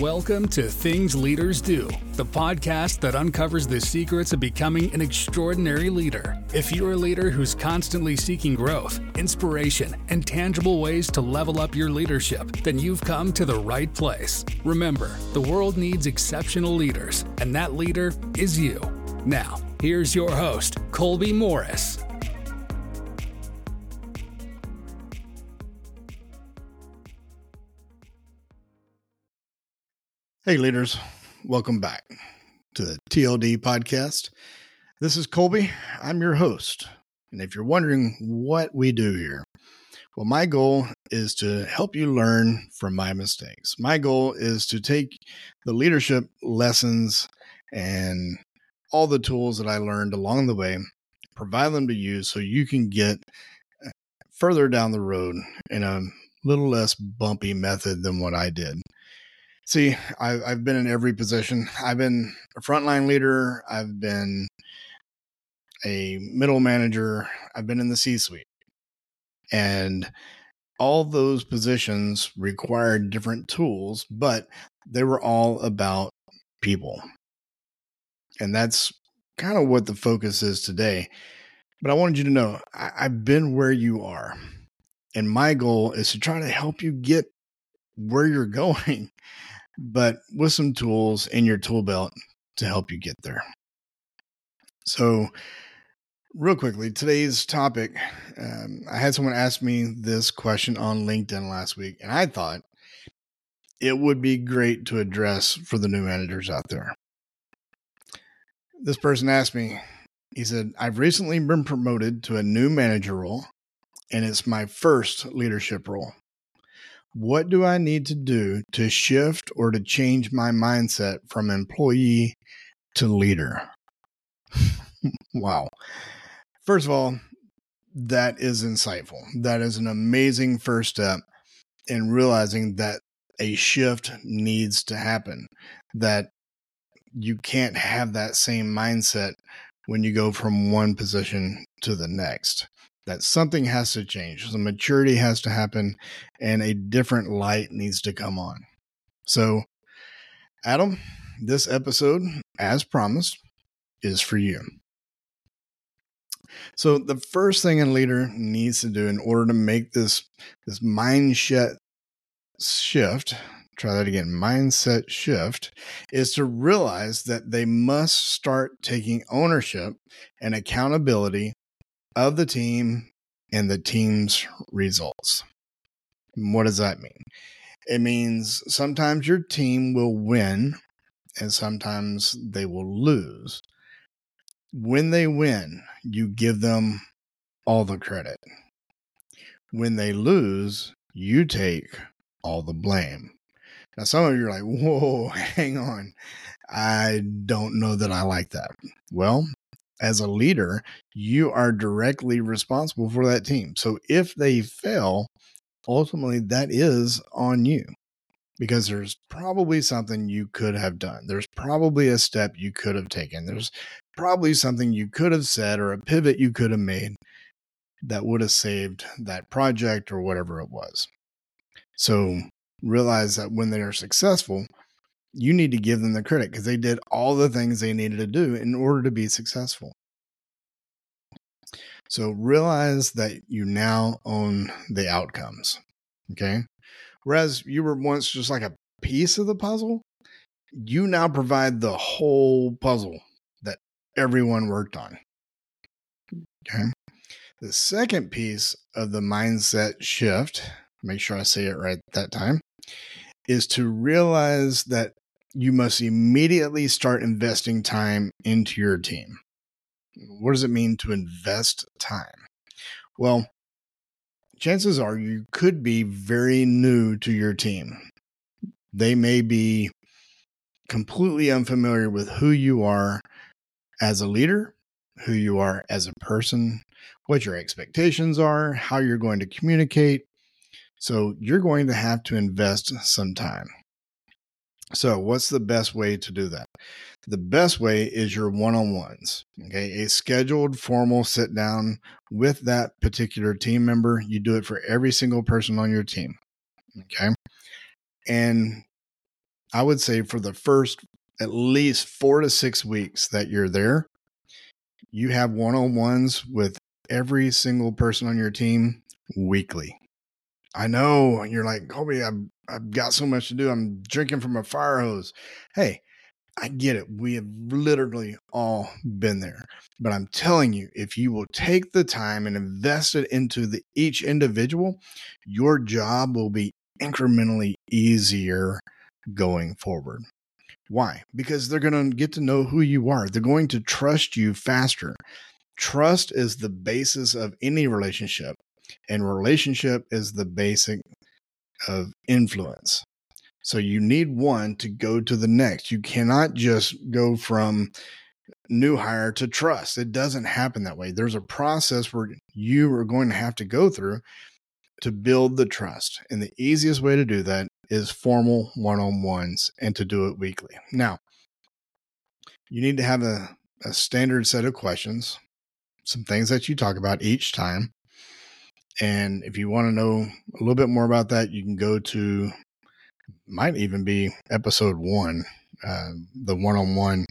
Welcome to Things Leaders Do, the podcast that uncovers the secrets of becoming an extraordinary leader. If you're a leader who's constantly seeking growth, inspiration, and tangible ways to level up your leadership, then you've come to the right place. Remember, the world needs exceptional leaders, and that leader is you. Now, here's your host, Colby Morris. Hey, leaders, welcome back to the TLD podcast. This is Colby. I'm your host. And if you're wondering what we do here, well, my goal is to help you learn from my mistakes. My goal is to take the leadership lessons and all the tools that I learned along the way, provide them to you so you can get uh, further down the road in a little less bumpy method than what I did. See, I've, I've been in every position. I've been a frontline leader. I've been a middle manager. I've been in the C suite. And all those positions required different tools, but they were all about people. And that's kind of what the focus is today. But I wanted you to know I, I've been where you are. And my goal is to try to help you get where you're going but with some tools in your tool belt to help you get there. So, real quickly, today's topic um, I had someone ask me this question on LinkedIn last week, and I thought it would be great to address for the new managers out there. This person asked me, he said, I've recently been promoted to a new manager role, and it's my first leadership role. What do I need to do to shift or to change my mindset from employee to leader? wow. First of all, that is insightful. That is an amazing first step in realizing that a shift needs to happen, that you can't have that same mindset when you go from one position to the next that something has to change. Some maturity has to happen and a different light needs to come on. So, Adam, this episode, as promised, is for you. So the first thing a leader needs to do in order to make this this mindset shift, try that again, mindset shift is to realize that they must start taking ownership and accountability of the team and the team's results. What does that mean? It means sometimes your team will win and sometimes they will lose. When they win, you give them all the credit. When they lose, you take all the blame. Now, some of you are like, whoa, hang on. I don't know that I like that. Well, as a leader, you are directly responsible for that team. So if they fail, ultimately that is on you because there's probably something you could have done. There's probably a step you could have taken. There's probably something you could have said or a pivot you could have made that would have saved that project or whatever it was. So realize that when they are successful, you need to give them the credit because they did all the things they needed to do in order to be successful. So realize that you now own the outcomes. Okay. Whereas you were once just like a piece of the puzzle, you now provide the whole puzzle that everyone worked on. Okay. The second piece of the mindset shift, make sure I say it right that time, is to realize that you must immediately start investing time into your team. What does it mean to invest time? Well, chances are you could be very new to your team. They may be completely unfamiliar with who you are as a leader, who you are as a person, what your expectations are, how you're going to communicate. So you're going to have to invest some time. So, what's the best way to do that? The best way is your one on ones. Okay. A scheduled formal sit down with that particular team member. You do it for every single person on your team. Okay. And I would say for the first at least four to six weeks that you're there, you have one on ones with every single person on your team weekly. I know you're like, Colby, I've, I've got so much to do. I'm drinking from a fire hose. Hey, I get it. We have literally all been there. But I'm telling you, if you will take the time and invest it into the each individual, your job will be incrementally easier going forward. Why? Because they're going to get to know who you are. They're going to trust you faster. Trust is the basis of any relationship, and relationship is the basic of influence. So you need one to go to the next. You cannot just go from new hire to trust. It doesn't happen that way. There's a process where you are going to have to go through to build the trust. And the easiest way to do that is formal one on ones and to do it weekly. Now, you need to have a, a standard set of questions, some things that you talk about each time. And if you want to know a little bit more about that, you can go to, might even be episode one, uh, the one on one.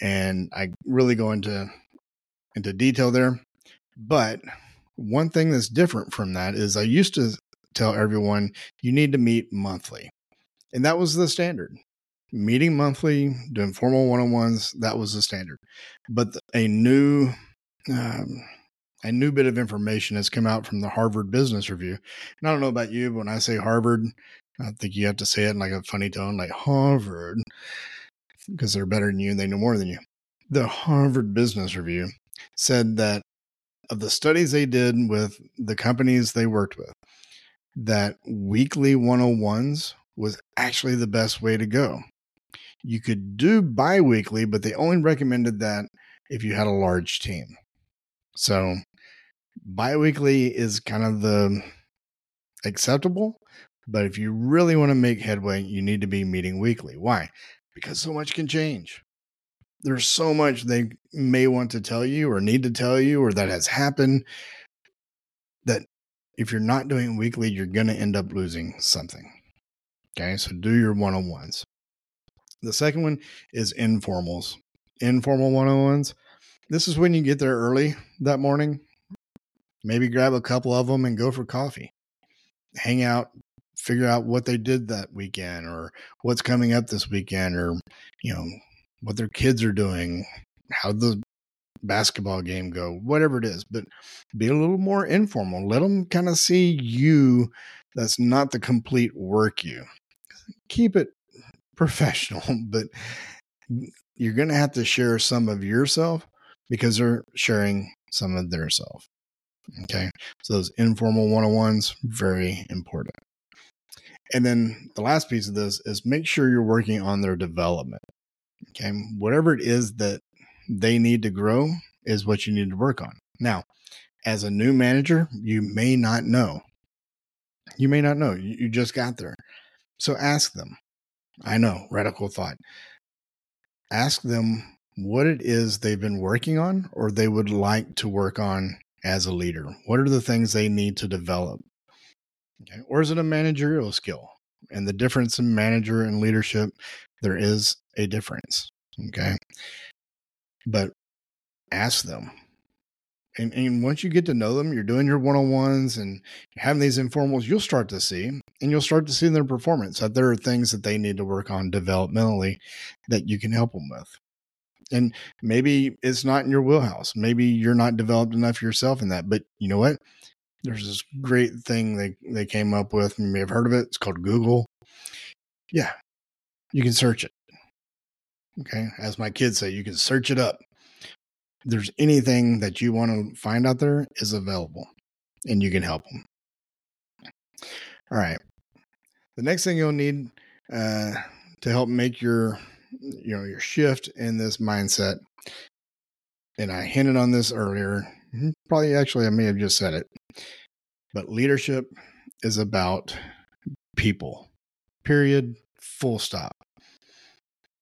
And I really go into into detail there. But one thing that's different from that is I used to tell everyone you need to meet monthly. And that was the standard. Meeting monthly, doing formal one on ones, that was the standard. But a new, um, a new bit of information has come out from the Harvard Business Review. And I don't know about you, but when I say Harvard, I think you have to say it in like a funny tone, like Harvard, because they're better than you and they know more than you. The Harvard Business Review said that of the studies they did with the companies they worked with, that weekly 101s was actually the best way to go. You could do bi weekly, but they only recommended that if you had a large team. So bi weekly is kind of the acceptable. But if you really want to make headway, you need to be meeting weekly. Why? Because so much can change. There's so much they may want to tell you or need to tell you or that has happened that if you're not doing weekly, you're going to end up losing something. Okay, so do your one on ones. The second one is informals, informal one on ones. This is when you get there early that morning. Maybe grab a couple of them and go for coffee. Hang out, figure out what they did that weekend or what's coming up this weekend or, you know, what their kids are doing, how the basketball game go, whatever it is, but be a little more informal. Let them kind of see you. That's not the complete work you. Keep it professional, but you're going to have to share some of yourself because they're sharing some of their self. Okay. So those informal one on ones, very important. And then the last piece of this is make sure you're working on their development. Okay. Whatever it is that they need to grow is what you need to work on. Now, as a new manager, you may not know. You may not know. You just got there. So ask them. I know, radical thought. Ask them what it is they've been working on or they would like to work on as a leader. What are the things they need to develop? Okay. Or is it a managerial skill? And the difference in manager and leadership, there is a difference. Okay but ask them. And, and once you get to know them, you're doing your one on ones and having these informals, you'll start to see, and you'll start to see their performance that there are things that they need to work on developmentally that you can help them with. And maybe it's not in your wheelhouse. Maybe you're not developed enough yourself in that. But you know what? There's this great thing they, they came up with. You may have heard of it. It's called Google. Yeah, you can search it. Okay. As my kids say, you can search it up. There's anything that you want to find out there is available and you can help them. All right. The next thing you'll need uh, to help make your you know your shift in this mindset and I hinted on this earlier. Mm-hmm, probably actually I may have just said it. But leadership is about people. Period. Full stop.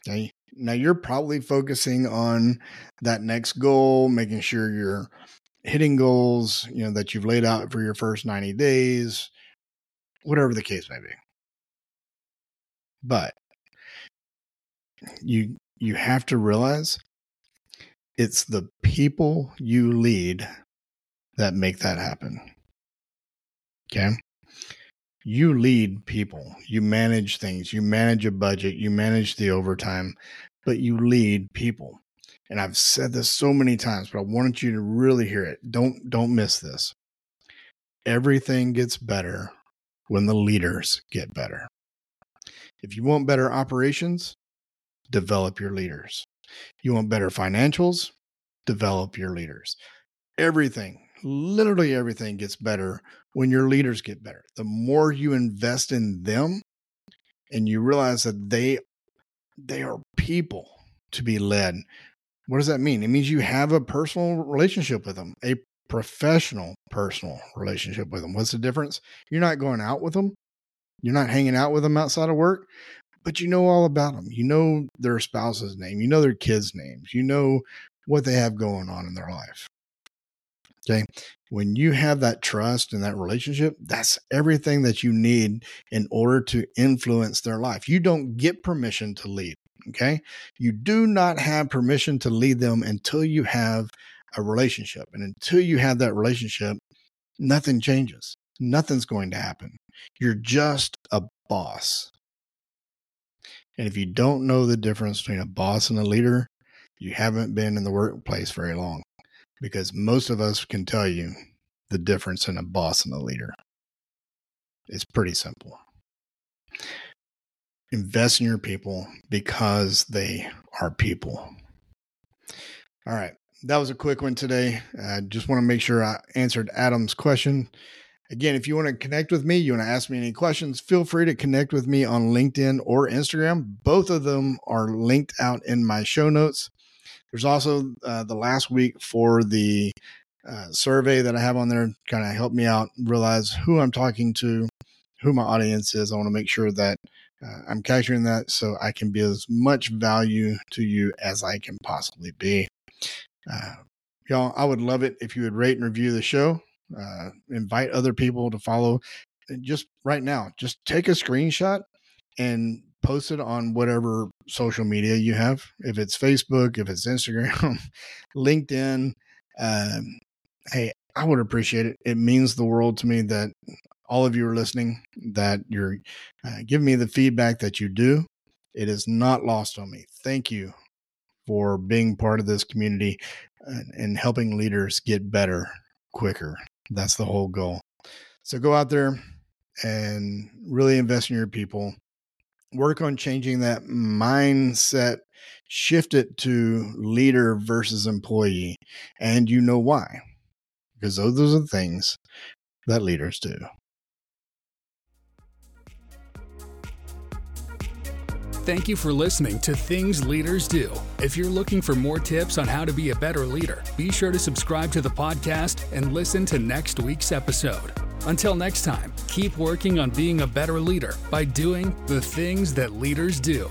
Okay. Now you're probably focusing on that next goal, making sure you're hitting goals, you know, that you've laid out for your first 90 days, whatever the case may be. But you you have to realize it's the people you lead that make that happen. Okay? You lead people. You manage things. You manage a budget. You manage the overtime, but you lead people. And I've said this so many times, but I wanted you to really hear it. Don't don't miss this. Everything gets better when the leaders get better. If you want better operations, develop your leaders. You want better financials, develop your leaders. Everything, literally everything gets better when your leaders get better. The more you invest in them and you realize that they they are people to be led. What does that mean? It means you have a personal relationship with them, a professional personal relationship with them. What's the difference? You're not going out with them. You're not hanging out with them outside of work, but you know all about them. You know their spouse's name. You know their kids' names. You know what they have going on in their life. Okay. When you have that trust and that relationship, that's everything that you need in order to influence their life. You don't get permission to lead. Okay. You do not have permission to lead them until you have a relationship. And until you have that relationship, nothing changes. Nothing's going to happen. You're just a boss. And if you don't know the difference between a boss and a leader, you haven't been in the workplace very long because most of us can tell you the difference in a boss and a leader. It's pretty simple. Invest in your people because they are people. All right. That was a quick one today. I just want to make sure I answered Adam's question. Again, if you want to connect with me, you want to ask me any questions, feel free to connect with me on LinkedIn or Instagram. Both of them are linked out in my show notes. There's also uh, the last week for the uh, survey that I have on there, kind of help me out realize who I'm talking to, who my audience is. I want to make sure that uh, I'm capturing that so I can be as much value to you as I can possibly be. Uh, y'all, I would love it if you would rate and review the show. Uh, invite other people to follow. Just right now, just take a screenshot and post it on whatever social media you have. If it's Facebook, if it's Instagram, LinkedIn, um, hey, I would appreciate it. It means the world to me that all of you are listening, that you're uh, giving me the feedback that you do. It is not lost on me. Thank you for being part of this community and, and helping leaders get better quicker. That's the whole goal. So go out there and really invest in your people work on changing that mindset, shift it to leader versus employee. And you know why? Because those are the things that leaders do. Thank you for listening to Things Leaders Do. If you're looking for more tips on how to be a better leader, be sure to subscribe to the podcast and listen to next week's episode. Until next time, keep working on being a better leader by doing the things that leaders do.